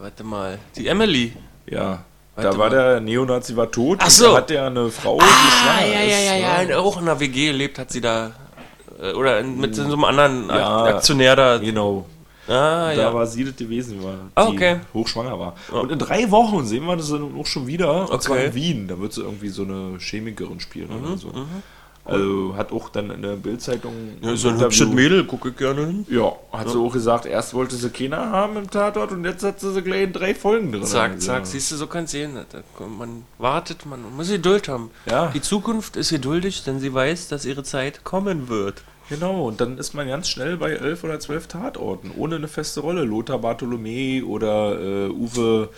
Warte mal. Die Emily. Ja. Warte da war mal. der Neonazi war tot Ach so. da hat der eine Frau, die Ah, schwanger ja, ja, ist. ja, ja. ne? Auch in einer WG gelebt hat sie da. Äh, Oder mit so einem anderen Ja. Ak- Aktionär da. Genau. Ah, Da ja. war sie das gewesen, war, die Ah, okay. hochschwanger war. Ja. Und in drei Wochen sehen wir das dann auch schon wieder. Und zwar Okay. Mhm, in Wien. Da wird sie irgendwie so eine Chemikerin spielen oder so. Also hat auch dann in der Bildzeitung. Ja, so ein hübsches Mädel, gucke ich gerne hin. Ja, hat sie auch gesagt, erst wollte sie keiner haben im Tatort und jetzt hat sie sie gleich in drei Folgen drin. Zack, zack, siehst du, so kann es sehen. Da kommt- Man wartet, man muss Geduld haben. Ja. Die Zukunft ist geduldig, denn sie weiß, dass ihre Zeit kommen wird. Genau, und dann ist man ganz schnell bei elf oder zwölf Tatorten, ohne eine feste Rolle. Lothar Bartholomä oder äh, Uwe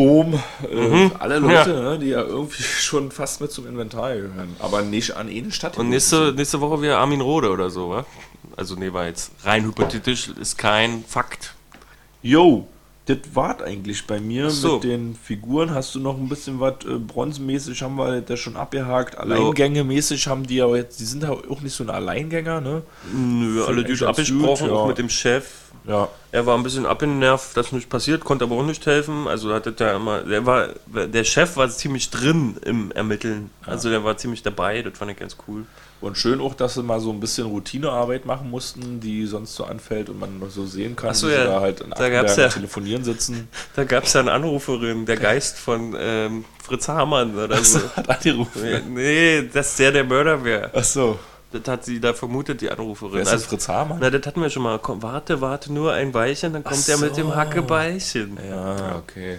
Bohm, äh, alle Leute, ne, die ja irgendwie <laughs> schon fast mit zum Inventar gehören, aber nicht an eine Stadt. Und nächste, nächste Woche wieder Armin Rohde oder so, wa? Also, nee, war jetzt rein hypothetisch, ist kein Fakt. Yo, das war eigentlich bei mir so. mit den Figuren. Hast du noch ein bisschen was äh, bronzenmäßig haben wir das schon abgehakt. Alleingänge-mäßig haben die aber jetzt, die sind ja auch nicht so ein Alleingänger, ne? Nö, alle eigentlich gut ganz abgesprochen, ja. auch mit dem Chef. Ja. Er war ein bisschen abgenervt, dass nichts passiert, konnte aber auch nicht helfen. Also hat er immer, der war, der Chef war ziemlich drin im Ermitteln. Also der war ziemlich dabei, das fand ich ganz cool. Und schön auch, dass sie mal so ein bisschen Routinearbeit machen mussten, die sonst so anfällt und man so sehen kann, Ach so, wie ja. sie da halt in Da gab's ja- telefonieren sitzen. <laughs> Da gab es ja eine Anruferin, der Geist von ähm, Fritz Hamann oder so. hat angerufen. nee, dass der der Mörder wäre. Ach so. Das hat sie da vermutet, die Anruferin. Wer ist das Fritz Hamann? na, das hatten wir schon mal. Komm, warte, warte nur ein Weilchen, dann kommt Ach er mit dem. Hackebeilchen. Ja, okay.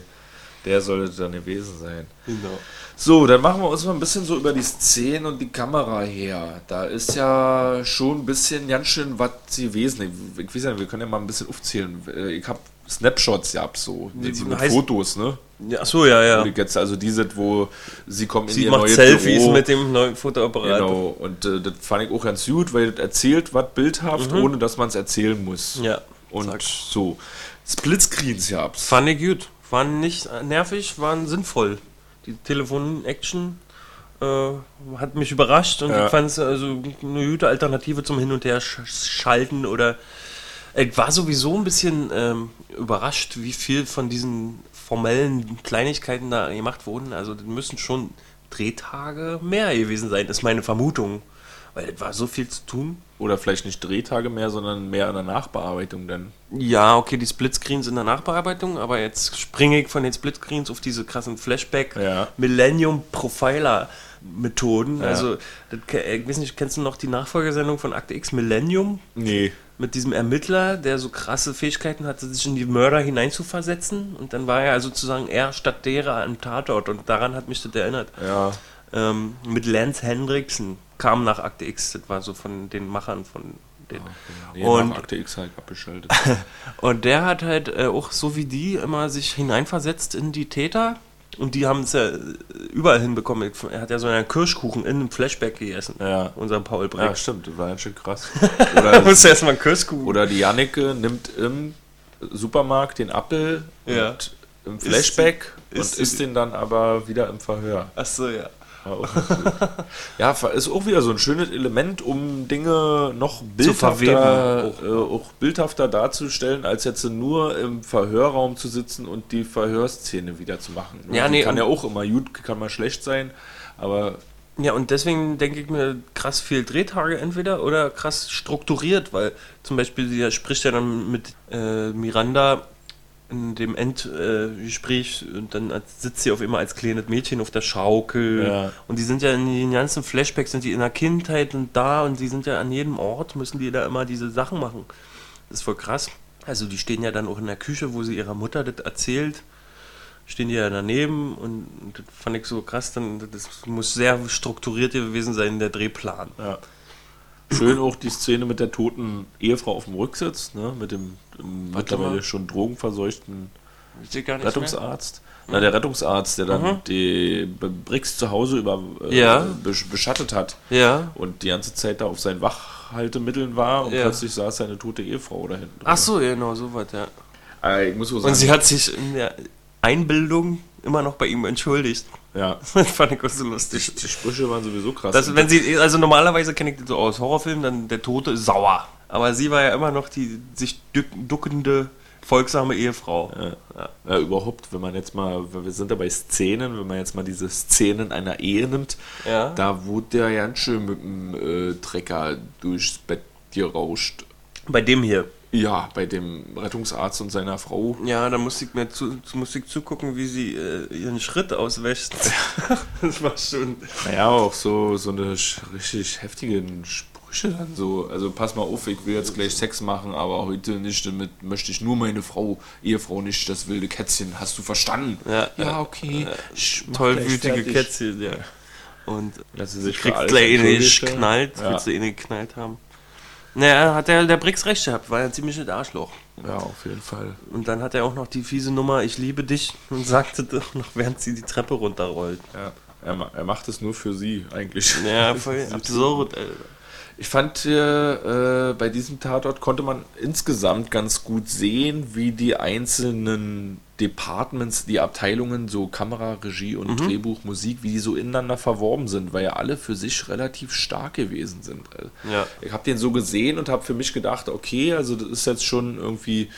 Der sollte dann gewesen sein. Genau. So, dann machen wir uns mal ein bisschen so über die Szenen und die Kamera her. Da ist ja schon ein bisschen ganz schön was gewesen. Ich, ich weiß ja, wir können ja mal ein bisschen aufzählen. Äh, Ich habe Snapshots gehabt, so. Die- Die, mit heißt- Fotos, ne? Ja, so, ja, ja. Die jetzt, also diese, wo sie kommen in Sie ihr macht neues Selfies Büro. mit dem neuen Fotoapparat. Genau, und äh, das fand ich auch ganz gut, weil das erzählt was bildhaft, ohne dass man es erzählen muss. Mhm. Ja. Und zack. so. Splitscreens gab's. Fand ich gut. Waren nicht nervig, waren sinnvoll. Die Telefon-Action äh, hat mich überrascht und Ja. ich fand es also eine gute Alternative zum Hin- und Her sch schalten oder Ich war sowieso ein bisschen ähm, überrascht, wie viel von diesen formellen Kleinigkeiten da gemacht wurden. Also das müssen schon Drehtage mehr gewesen sein, ist meine Vermutung. Weil es war so viel zu tun. Oder vielleicht nicht Drehtage mehr, sondern mehr an der Nachbearbeitung dann. Ja, okay, die Splitscreens in der Nachbearbeitung, aber jetzt springe ich von den Splitscreens auf diese krassen Flashback Ja. Millennium Profiler Methoden. Ja. Also, das, ke- ich weiß nicht, kennst du noch die Nachfolgesendung von Akte X Millennium? Nee. Mit diesem Ermittler, der so krasse Fähigkeiten hatte, sich in die Mörder hineinzuversetzen. Und dann war er sozusagen er statt derer am Tatort. Und daran hat mich das erinnert. Ja. Ähm, mit Lance Hendrickson kam nach Akte X. Das war so von den Machern von den. Nee, Und- nach Akte X halt abgeschaltet. <laughs> Und der hat halt äh, auch so wie die immer sich hineinversetzt in die Täter. Und die haben es ja überall hinbekommen. Er hat ja so einen Kirschkuchen in einem Flashback gegessen. Ja. Unser Paul ja, Breck. stimmt, das war ganz schön krass. <laughs> Da Oder, musste erstmal einen Kirschkuchen. oder die Janneke nimmt im Supermarkt den Apfel Ja. und im Flashback isst und isst den dann aber wieder im Verhör. Achso, ja. Auch <laughs> ja, ist auch wieder so ein schönes Element, um Dinge noch bildhafter, verweben, äh, auch bildhafter darzustellen, als jetzt nur im Verhörraum zu sitzen und die Verhörszene wieder zu machen. Ja, Die nee, kann ja auch immer gut, kann mal schlecht sein, aber Ja, und deswegen denke ich mir, krass viel Drehtage entweder oder krass strukturiert, weil zum Beispiel sie spricht ja dann mit äh, Miranda in dem Endgespräch äh, dann sitzt sie auf immer als kleines Mädchen auf der Schaukel Ja. und die sind ja in den ganzen Flashbacks sind die in der Kindheit und da und die sind ja an jedem Ort müssen die da immer diese Sachen machen. Das ist voll krass. Also die stehen ja dann auch in der Küche, wo sie ihrer Mutter das erzählt stehen die ja daneben und das fand ich so krass, dann das muss sehr strukturiert gewesen sein, der Drehplan. Ja. Schön auch die Szene mit der toten Ehefrau auf dem Rücksitz, ne, mit dem mittlerweile schon drogenverseuchten Rettungsarzt. Na, der Rettungsarzt, der dann Mhm. die B- Brix zu Hause über äh, Ja. besch- beschattet hat. Ja. und die ganze Zeit da auf seinen Wachhaltemitteln war und Ja. plötzlich saß seine tote Ehefrau da hinten. Ach so, genau, so was, ja. Äh, ich muss so sagen, Und sie hat sich in der Einbildung immer noch bei ihm entschuldigt. Ja, <laughs> Das fand ich auch so die, lustig. die Sprüche waren sowieso krass. Das, wenn sie, also normalerweise kenne ich das so aus Horrorfilmen, dann der Tote ist sauer. Aber sie war ja immer noch die sich duck, duckende, folgsame Ehefrau. Ja. Ja, überhaupt, wenn man jetzt mal, wir sind ja bei Szenen, wenn man jetzt mal diese Szenen einer Ehe nimmt, Ja. da wurde der ganz schön mit dem äh, Trecker durchs Bett gerauscht. Bei dem hier. Ja, bei dem Rettungsarzt und seiner Frau. Ja, da musste ich mir zu, musste ich zugucken, wie sie äh, ihren Schritt auswäscht. <laughs> das war schon. Naja, auch so, so eine richtig heftigen Sprüche dann so. Also pass mal auf, ich will jetzt gleich Sex machen, aber heute nicht, damit möchte ich nur meine Frau, Ehefrau nicht, das wilde Kätzchen. Hast du verstanden? Ja, Ja, okay. Mach tollwütige. Kätzchen, ja. Und Dass sie sich alles gleich nicht entschuldigt, ja. willst du eh nicht geknallt haben. Naja, hat der, der Brix recht gehabt, war ja ein ziemliches Arschloch. Ja, auf jeden Fall. Und dann hat er auch noch die fiese Nummer, ich liebe dich, und sagte doch noch, während sie die Treppe runterrollt. Ja. Er, er macht es nur für sie, eigentlich. Ja, voll <laughs> absurd, Alter. Ich fand, äh, bei diesem Tatort konnte man insgesamt ganz gut sehen, wie die einzelnen Departments, die Abteilungen, so Kamera, Regie und Drehbuch, Musik, wie die so ineinander verworben sind, weil ja alle für sich relativ stark gewesen sind. Ja. Ich habe den so gesehen und habe für mich gedacht, okay, also das ist jetzt schon irgendwie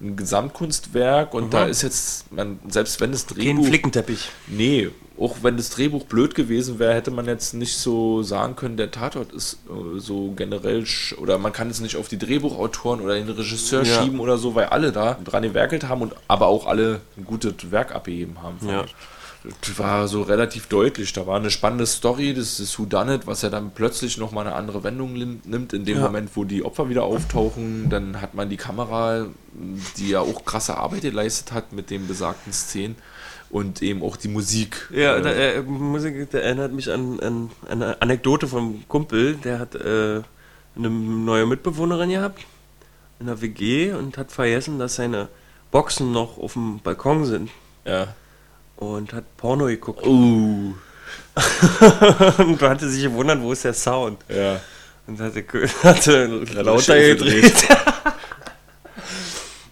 ein Gesamtkunstwerk und da ist jetzt, man, selbst wenn das Kein Drehbuch... Flickenteppich. Nee, auch wenn das Drehbuch blöd gewesen wäre, hätte man jetzt nicht so sagen können, der Tatort ist äh, so generell, sch- oder man kann es nicht auf die Drehbuchautoren oder den Regisseur Ja. schieben oder so, weil alle da dran gewerkelt haben und aber auch alle ein gutes Werk abgegeben haben. Ja. ich. Das war so relativ deutlich. Da war eine spannende Story, das ist Who Done It, was ja dann plötzlich nochmal eine andere Wendung nimmt. In dem Ja. Moment, wo die Opfer wieder auftauchen, dann hat man die Kamera, die ja auch krasse Arbeit geleistet hat mit den besagten Szenen und eben auch die Musik. Ja, Äh, da, äh, Musik der erinnert mich an, an, an eine Anekdote vom Kumpel, der hat äh, eine neue Mitbewohnerin gehabt in der WG und hat vergessen, dass seine Boxen noch auf dem Balkon sind ja. Und hat Porno geguckt. Uh, <laughs> und hatte sich gewundert, wo ist der Sound? ja. Und hatte, <laughs> hatte lauter gedreht. <laughs>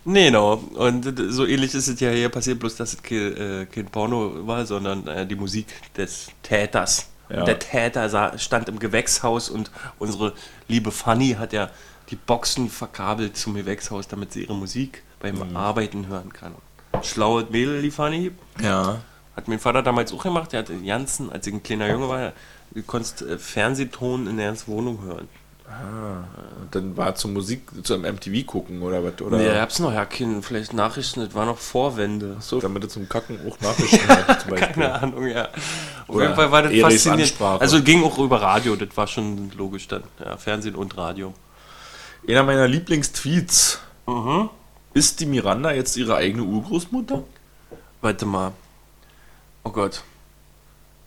nee, genau. Und so ähnlich ist es ja hier passiert, bloß dass es kein, äh, kein Porno war, sondern äh, die Musik des Täters. Ja. Und der Täter sah, stand im Gewächshaus und unsere liebe Fanny hat ja die Boxen verkabelt zum Gewächshaus, damit sie ihre Musik beim Arbeiten hören kann. Schlaues Mädel, die Fanny. Ja. Hat mein Vater damals auch gemacht. Der hatte Janssen, als ich ein kleiner Junge war, du konntest äh, Fernsehton in der ganzen Wohnung hören. Und dann war zur Musik, zum MTV gucken oder was? Oder Nee, da gab's noch ja keine, vielleicht Nachrichten, das war noch Vorwände. so, damit er zum Kacken auch <laughs> Nachrichten hat, zum Beispiel. Keine Ahnung, ja. Auf Oder jeden Fall war das Eris faszinierend. Ansprache. Also ging auch über Radio, das war schon logisch dann. Ja, Fernsehen und Radio. Einer meiner Lieblingstweets. Mhm. Ist die Miranda jetzt ihre eigene Urgroßmutter? Warte mal. Oh Gott.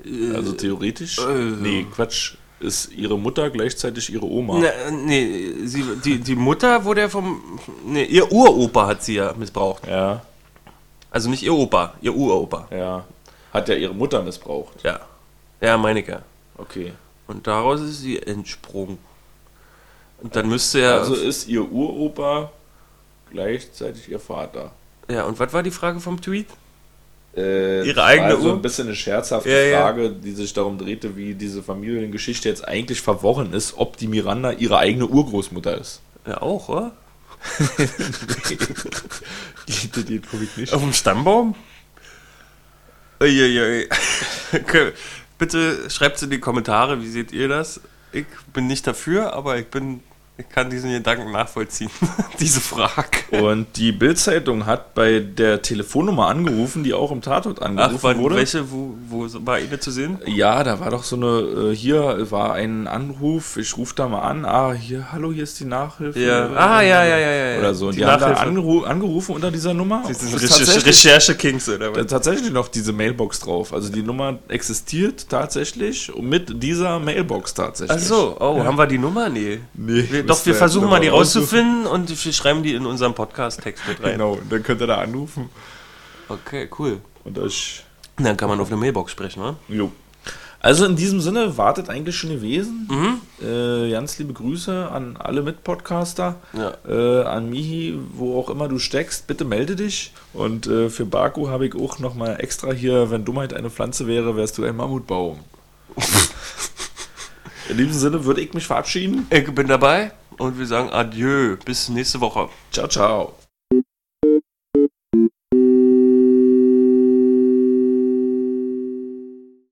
Äh, Also theoretisch? äh, nee, Quatsch. Ist ihre Mutter gleichzeitig ihre Oma? Ne, nee, sie, die, die Mutter wurde ja vom. Nee, ihr Uropa hat sie ja missbraucht. Ja, Also nicht ihr Opa, ihr Uropa. ja. Hat ja ihre Mutter missbraucht. Ja. Ja, meine ich ja. Okay. Und daraus ist sie entsprungen. Und dann müsste ja. Also ist ihr Uropa gleichzeitig ihr Vater. ja, und was war die Frage vom Tweet? Äh, Ihre das eigene war so Ur- ein bisschen eine scherzhafte Ja, ja. Frage, die sich darum drehte, wie diese Familiengeschichte jetzt eigentlich verworren ist, ob die Miranda ihre eigene Urgroßmutter ist. Ja, auch, oder? <laughs> Die, die, die ich nicht. Auf dem Stammbaum? Uiuiui. Okay, Bitte schreibt es in die Kommentare, wie seht ihr das? Ich bin nicht dafür, aber ich bin, ich kann diesen Gedanken nachvollziehen. <laughs> Diese Frage. Und die Bild-Zeitung hat bei der Telefonnummer angerufen, die auch im Tatort Ach, angerufen war, wurde. welche, wo, wo war eine zu sehen? Ja, da war doch so eine, äh, hier war ein Anruf, ich rufe da mal an, ah, hier, hallo, hier ist die Nachhilfe. Ja. Ah, ja, ja, ja, ja. Oder so. Und die, Die haben da angeru angerufen unter dieser Nummer. Das sind Recherche-Kings, oder was? tatsächlich noch diese Mailbox drauf. Also die Nummer existiert tatsächlich mit dieser Mailbox tatsächlich. Ach so, oh, Ja. haben wir die Nummer? Nee. Nee, Wir, doch, wir versuchen mal die nochmal rauszufinden und wir schreiben die in unseren Podcast-Text mit rein. Genau, dann könnt ihr da anrufen. Okay, cool. Und euch. Dann kann man auf eine Mailbox sprechen, ne? Jo. Also in diesem Sinne, wartet eigentlich schon gewesen. Mhm. Äh, ganz liebe Grüße an alle Mitpodcaster. Ja. Äh, an Mihi, wo auch immer du steckst, bitte melde dich. Und äh, für Baku habe ich auch nochmal extra hier, wenn Dummheit eine Pflanze wäre, wärst du ein Mammutbaum. <laughs> In diesem Sinne würde ich mich verabschieden. Ich bin dabei und wir sagen Adieu. Bis nächste Woche. Ciao, ciao.